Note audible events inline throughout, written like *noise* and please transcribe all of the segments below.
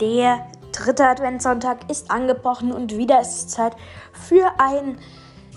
Der dritte Adventssonntag ist angebrochen und wieder ist es Zeit für einen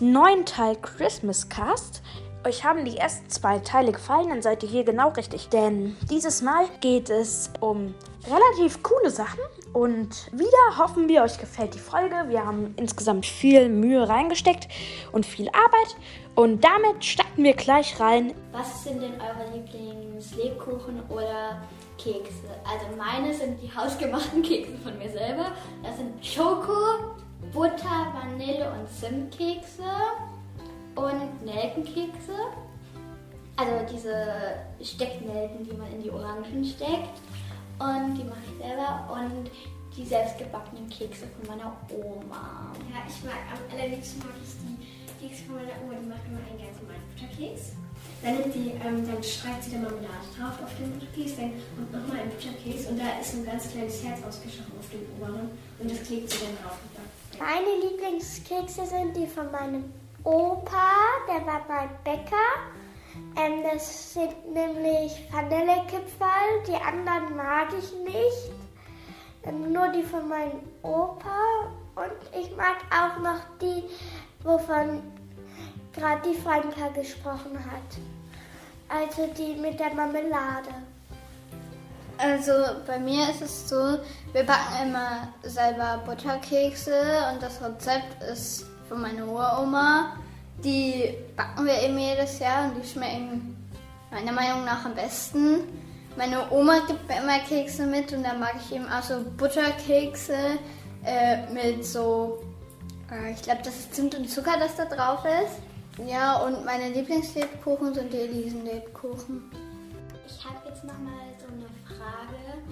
neuen Teil Christmas Cast. Euch haben die ersten zwei Teile gefallen, dann seid ihr hier genau richtig. Denn dieses Mal geht es um relativ coole Sachen. Und wieder hoffen wir, euch gefällt die Folge. Wir haben insgesamt viel Mühe reingesteckt und viel Arbeit. Und damit starten wir gleich rein. Was sind denn eure Lieblings-Lebkuchen oder Kekse? Also meine sind die hausgemachten Kekse von mir selber. Das sind Schoko, Butter, Vanille und Zimtkekse und Nelkenkekse. Also diese Stecknelken, die man in die Orangen steckt. Und die mache ich selber. Und die selbstgebackenen Kekse von meiner Oma. Ja, ich mag am allerliebsten mag ich die Kekse von meiner Oma. Die macht immer einen ganz normalen Butterkeks. Dann nimmt die, ähm, dann streicht sie da Marmelade drauf auf den Butterkeks, dann kommt nochmal ein Butterkeks und da ist ein ganz kleines Herz ausgeschossen auf dem oberen und das klebt sie dann drauf. Meine Lieblingskekse sind die von meinem Opa, der war mein Bäcker. Ähm, das sind nämlich Vanillekipferl, die anderen mag ich nicht. Ähm, nur die von meinem Opa und ich mag auch noch die, wovon gerade die Franka gesprochen hat. Also die mit der Marmelade. Also bei mir ist es so, wir backen immer selber Butterkekse und das Rezept ist von meiner Uroma. Die backen wir eben jedes Jahr und die schmecken meiner Meinung nach am besten. Meine Oma gibt mir immer Kekse mit und dann mag ich eben auch so Butterkekse äh, mit so, äh, ich glaube, das ist Zimt und Zucker, das da drauf ist. Ja, und meine Lieblingslebkuchen sind die Elisenlebkuchen. Ich habe jetzt nochmal so eine Frage.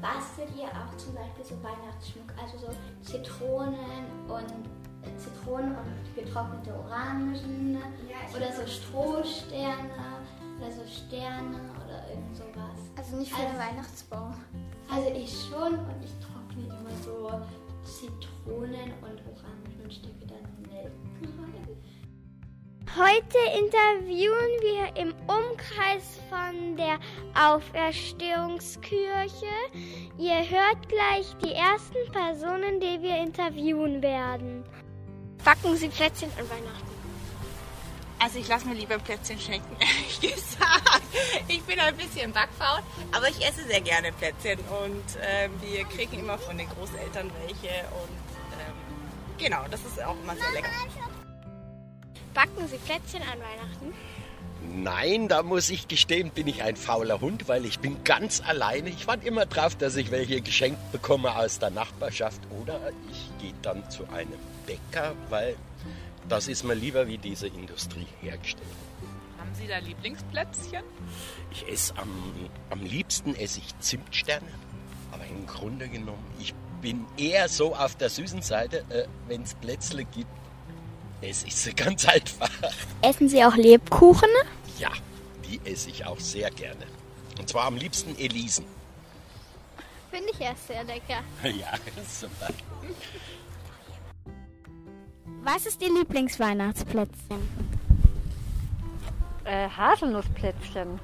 Bastelt ihr auch zum Beispiel so Weihnachtsschmuck, also so Zitronen und äh, Zitronen und getrocknete Orangen ja, oder so Strohsterne oder so Sterne oder irgend sowas. Also nicht für also, den Weihnachtsbaum. Also ich schon und ich trockne immer so Zitronen und Orangen und stecke dann Nelken rein. Heute interviewen wir im Umkreis von der Auferstehungskirche. Ihr hört gleich die ersten Personen, die wir interviewen werden. Backen Sie Plätzchen an Weihnachten? Also ich lasse mir lieber Plätzchen schenken, *laughs* ehrlich gesagt. Ich bin ein bisschen backfaul, aber ich esse sehr gerne Plätzchen und ähm, wir kriegen immer von den Großeltern welche und ähm, genau, das ist auch immer sehr lecker. Backen Sie Plätzchen an Weihnachten? Nein, da muss ich gestehen, bin ich ein fauler Hund, weil ich bin ganz alleine. Ich warte immer drauf, dass ich welche geschenkt bekomme aus der Nachbarschaft oder ich gehe dann zu einem Bäcker, weil das ist mir lieber wie diese Industrie hergestellt. Haben Sie da Lieblingsplätzchen? Ich esse am, am liebsten esse ich Zimtsterne, aber im Grunde genommen, ich bin eher so auf der süßen Seite, äh, wenn es Plätzle gibt, es ist *laughs* ganz einfach. Essen Sie auch Lebkuchen? Ja, die esse ich auch sehr gerne. Und zwar am liebsten Elisen. Finde ich erst sehr lecker. *laughs* Ja, super. Was ist Ihr Lieblingsweihnachtsplätzchen? Äh, Haselnussplätzchen.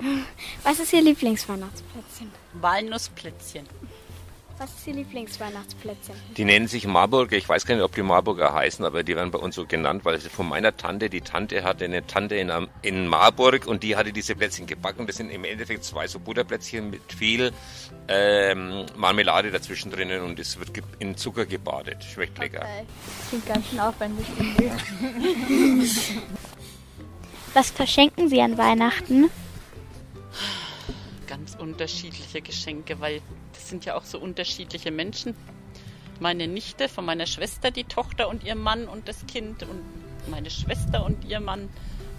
*laughs* Was ist Ihr Lieblingsweihnachtsplätzchen? Walnussplätzchen. Was ist Ihr Lieblingsweihnachtsplätzchen? Die nennen sich Marburger. Ich weiß gar nicht, ob die Marburger heißen, aber die werden bei uns so genannt, weil sie von meiner Tante, die Tante hatte eine Tante in, in Marburg und die hatte diese Plätzchen gebacken. Das sind im Endeffekt zwei so Butterplätzchen mit viel ähm, Marmelade dazwischen drinnen und es wird in Zucker gebadet. Schmeckt lecker. Okay. Klingt ganz schön aufwendig. *laughs* Was verschenken Sie an Weihnachten? Ganz unterschiedliche Geschenke, weil sind ja auch so unterschiedliche Menschen. Meine Nichte von meiner Schwester, die Tochter und ihr Mann und das Kind und meine Schwester und ihr Mann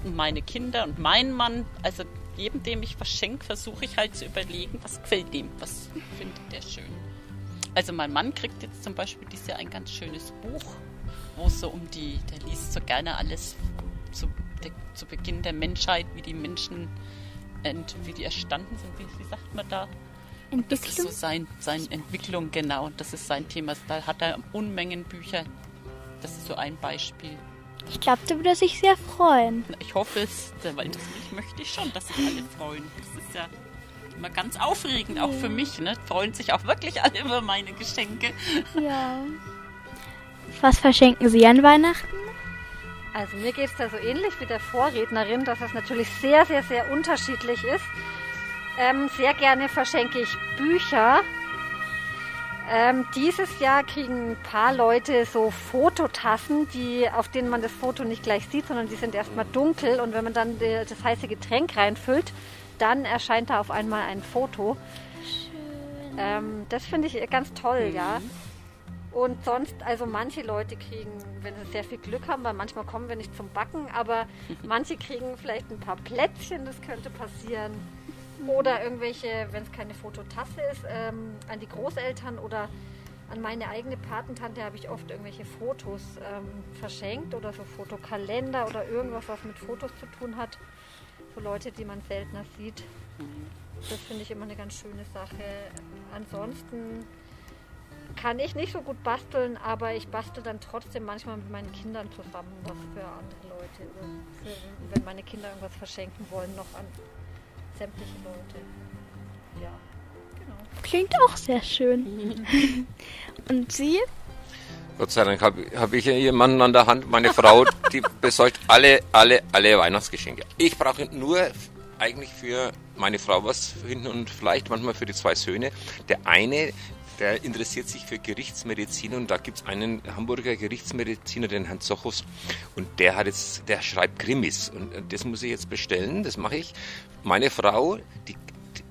und meine Kinder und mein Mann. Also jedem, dem ich was schenke, versuche ich halt zu überlegen, was gefällt dem, was findet der schön. Also mein Mann kriegt jetzt zum Beispiel dieses Jahr ein ganz schönes Buch, wo es so um die, der liest so gerne alles zu, der, zu Beginn der Menschheit, wie die Menschen, wie die erstanden sind, wie, wie sagt man da, Entwicklung? Das ist so sein, seine Entwicklung, genau. Das ist sein Thema. Da hat er Unmengen Bücher. Das ist so ein Beispiel. Ich glaube, du würdest sich sehr freuen. Ich hoffe es, weil das ich möchte ich schon, dass sich alle freuen. Das ist ja immer ganz aufregend, auch für mich. Ne? Freuen sich auch wirklich alle über meine Geschenke. Ja. Was verschenken Sie an Weihnachten? Also mir geht es da so ähnlich wie der Vorrednerin, dass es natürlich sehr, sehr, sehr unterschiedlich ist. Ähm, sehr gerne verschenke ich Bücher. Ähm, dieses Jahr kriegen ein paar Leute so Fototassen, die, auf denen man das Foto nicht gleich sieht, sondern die sind erstmal dunkel und wenn man dann die, das heiße Getränk reinfüllt, dann erscheint da auf einmal ein Foto. Ähm, das finde ich ganz toll, ja. Und sonst, also manche Leute kriegen, wenn sie sehr viel Glück haben, weil manchmal kommen wir nicht zum Backen, aber *laughs* manche kriegen vielleicht ein paar Plätzchen, das könnte passieren. Oder irgendwelche, wenn es keine Fototasse ist, ähm, an die Großeltern oder an meine eigene Patentante habe ich oft irgendwelche Fotos ähm, verschenkt oder so Fotokalender oder irgendwas, was mit Fotos zu tun hat. Für Leute, die man seltener sieht. Das finde ich immer eine ganz schöne Sache. Ansonsten kann ich nicht so gut basteln, aber ich bastel dann trotzdem manchmal mit meinen Kindern zusammen was für andere Leute. Für, wenn meine Kinder irgendwas verschenken wollen, noch an sämtliche Leute. Ja, genau. Klingt auch sehr schön. *laughs* Und Sie? Gott sei Dank habe hab ich jemanden an der Hand, meine Frau, die *laughs* besorgt alle, alle, alle Weihnachtsgeschenke. Ich brauche nur eigentlich für meine Frau was finden und vielleicht manchmal für die zwei Söhne. Der eine, der interessiert sich für Gerichtsmedizin und da gibt es einen Hamburger Gerichtsmediziner, den Herrn Zochos, und der hat jetzt, der schreibt Krimis und das muss ich jetzt bestellen, das mache ich. Meine Frau, die, die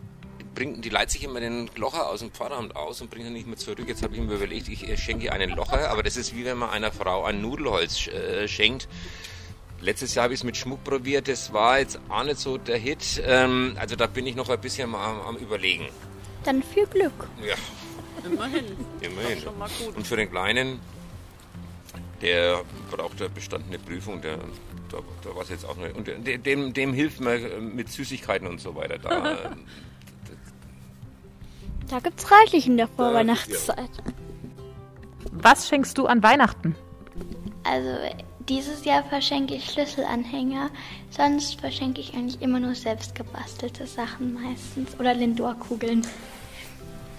bringt, die leiht sich immer den Locher aus dem Pfarramt aus und bringt ihn nicht mehr zurück. Jetzt habe ich mir überlegt, ich schenke einen Locher, aber das ist wie wenn man einer Frau ein Nudelholz äh, schenkt. Letztes Jahr habe ich es mit Schmuck probiert, das war jetzt auch nicht so der Hit. Ähm, also da bin ich noch ein bisschen am, am Überlegen. Dann viel Glück. Ja. Immerhin. Immerhin. Schon mal gut. Und für den Kleinen, der braucht eine bestandene Prüfung, der, da, da war es jetzt auch nicht. Und dem, dem hilft man mit Süßigkeiten und so weiter. Da, *laughs* Da gibt's reichlich in der Vorweihnachtszeit. Was schenkst du an Weihnachten? Also dieses Jahr verschenke ich Schlüsselanhänger, sonst verschenke ich eigentlich immer nur selbst gebastelte Sachen meistens oder Lindor-Kugeln.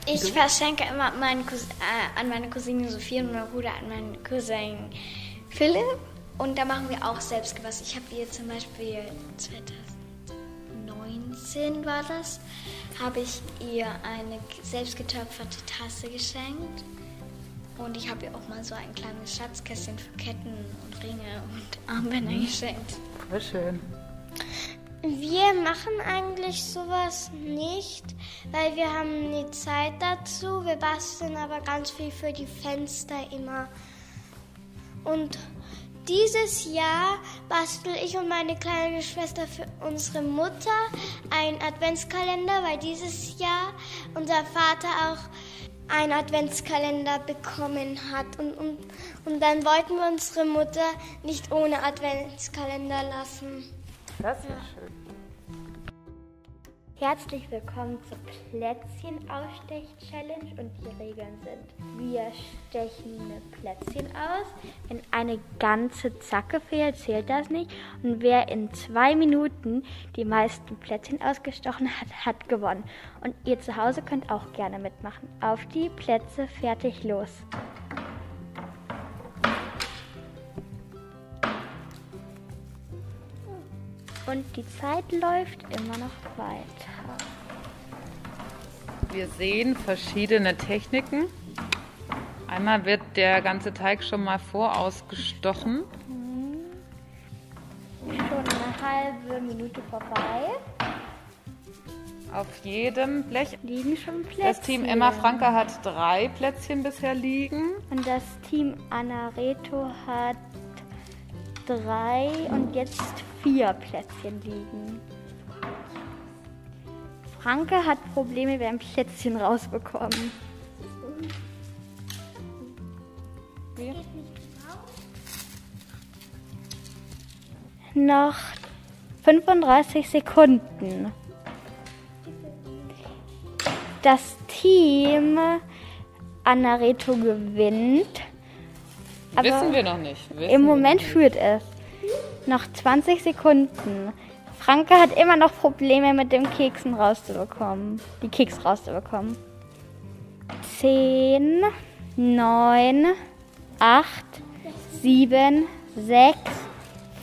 Ich verschenke immer meinen äh, an meine Cousine Sophie und meinen Bruder an meinen Cousin Philipp. Und da machen wir auch selbst was. Ich habe ihr zum Beispiel 2019 war das, habe ich ihr eine selbstgetöpferte Tasse geschenkt. Und ich habe ihr auch mal so ein kleines Schatzkästchen für Ketten und Ringe und Armbänder geschenkt. Voll schön. Wir machen eigentlich sowas nicht, weil wir haben nie Zeit dazu. Wir basteln aber ganz viel für die Fenster immer. Und dieses Jahr bastel ich und meine kleine Schwester für unsere Mutter einen Adventskalender, weil dieses Jahr unser Vater auch einen Adventskalender bekommen hat. Und, und, und dann wollten wir unsere Mutter nicht ohne Adventskalender lassen. Das ist schön. Herzlich willkommen zur Plätzchen-Ausstech-Challenge und die Regeln sind, wir stechen eine Plätzchen aus. Wenn eine ganze Zacke fehlt, zählt das nicht. Und wer in zwei Minuten die meisten Plätzchen ausgestochen hat, hat gewonnen. Und ihr zu Hause könnt auch gerne mitmachen. Auf die Plätze, fertig, los. Und die Zeit läuft immer noch weiter. Wir sehen verschiedene Techniken. Einmal wird der ganze Teig schon mal vorausgestochen. Schon eine halbe Minute vorbei. Auf jedem Blech liegen schon Plätzchen. Das Team Emma Franke hat drei Plätzchen bisher liegen. Und das Team Anna Reto hat drei und jetzt vier Plätzchen liegen. Franke hat Probleme beim Plätzchen rausbekommen. Noch 35 Sekunden. Das Team Anareto gewinnt. Aber Wissen wir noch nicht. Wissen Im Moment nicht. führt es. Noch 20 Sekunden. Franke hat immer noch Probleme mit dem Keksen rauszubekommen. Die Keks rauszubekommen. 10, 9, 8, 7, 6,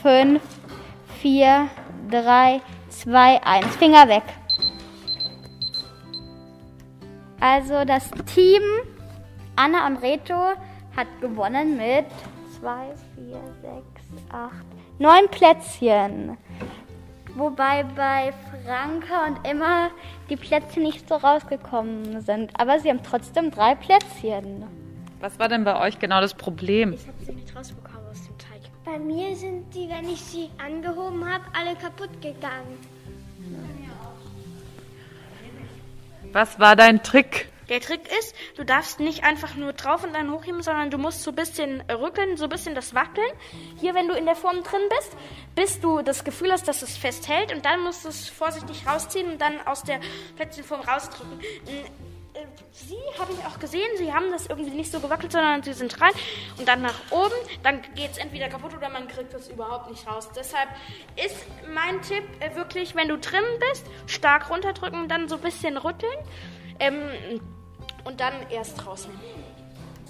5, 4, 3, 2, 1. Finger weg. Also das Team Anna und Reto hat gewonnen mit 2, 4, 6, 8, 9 Plätzchen. Wobei bei Franka und Emma die Plätzchen nicht so rausgekommen sind. Aber sie haben trotzdem drei Plätzchen. Was war denn bei euch genau das Problem? Ich habe sie nicht rausbekommen aus dem Teig. Bei mir sind die, wenn ich sie angehoben habe, alle kaputt gegangen. Was war dein Trick? Der Trick ist, du darfst nicht einfach nur drauf und dann hochheben, sondern du musst so ein bisschen rückeln, so ein bisschen das Wackeln. Hier, wenn du in der Form drin bist, bis du das Gefühl hast, dass es festhält und dann musst du es vorsichtig rausziehen und dann aus der Plätzchenform rausdrücken. Äh, Sie habe ich auch gesehen, sie haben das irgendwie nicht so gewackelt, sondern sie sind rein und dann nach oben, dann geht es entweder kaputt oder man kriegt es überhaupt nicht raus. Deshalb ist mein Tipp äh, wirklich, wenn du drin bist, stark runterdrücken, dann so ein bisschen rütteln ähm, und dann erst rausnehmen.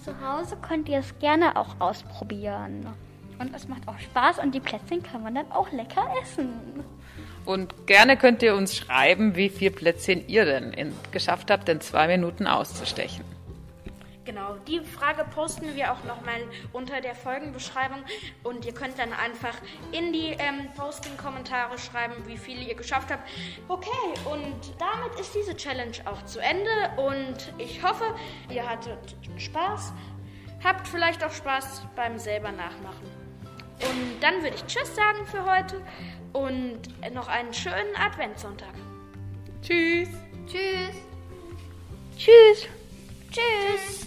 Zu Hause könnt ihr es gerne auch ausprobieren. Und es macht auch Spaß und die Plätzchen kann man dann auch lecker essen. Und gerne könnt ihr uns schreiben, wie viel Plätzchen ihr denn in, geschafft habt, in zwei Minuten auszustechen. Genau, die Frage posten wir auch nochmal unter der Folgenbeschreibung und ihr könnt dann einfach in die ähm, Posting-Kommentare schreiben, wie viele ihr geschafft habt. Okay, und damit ist diese Challenge auch zu Ende und ich hoffe, ihr hattet Spaß, habt vielleicht auch Spaß beim selber nachmachen. Und dann würde ich Tschüss sagen für heute und noch einen schönen Adventssonntag. Tschüss. Tschüss. Tschüss. Tschüss.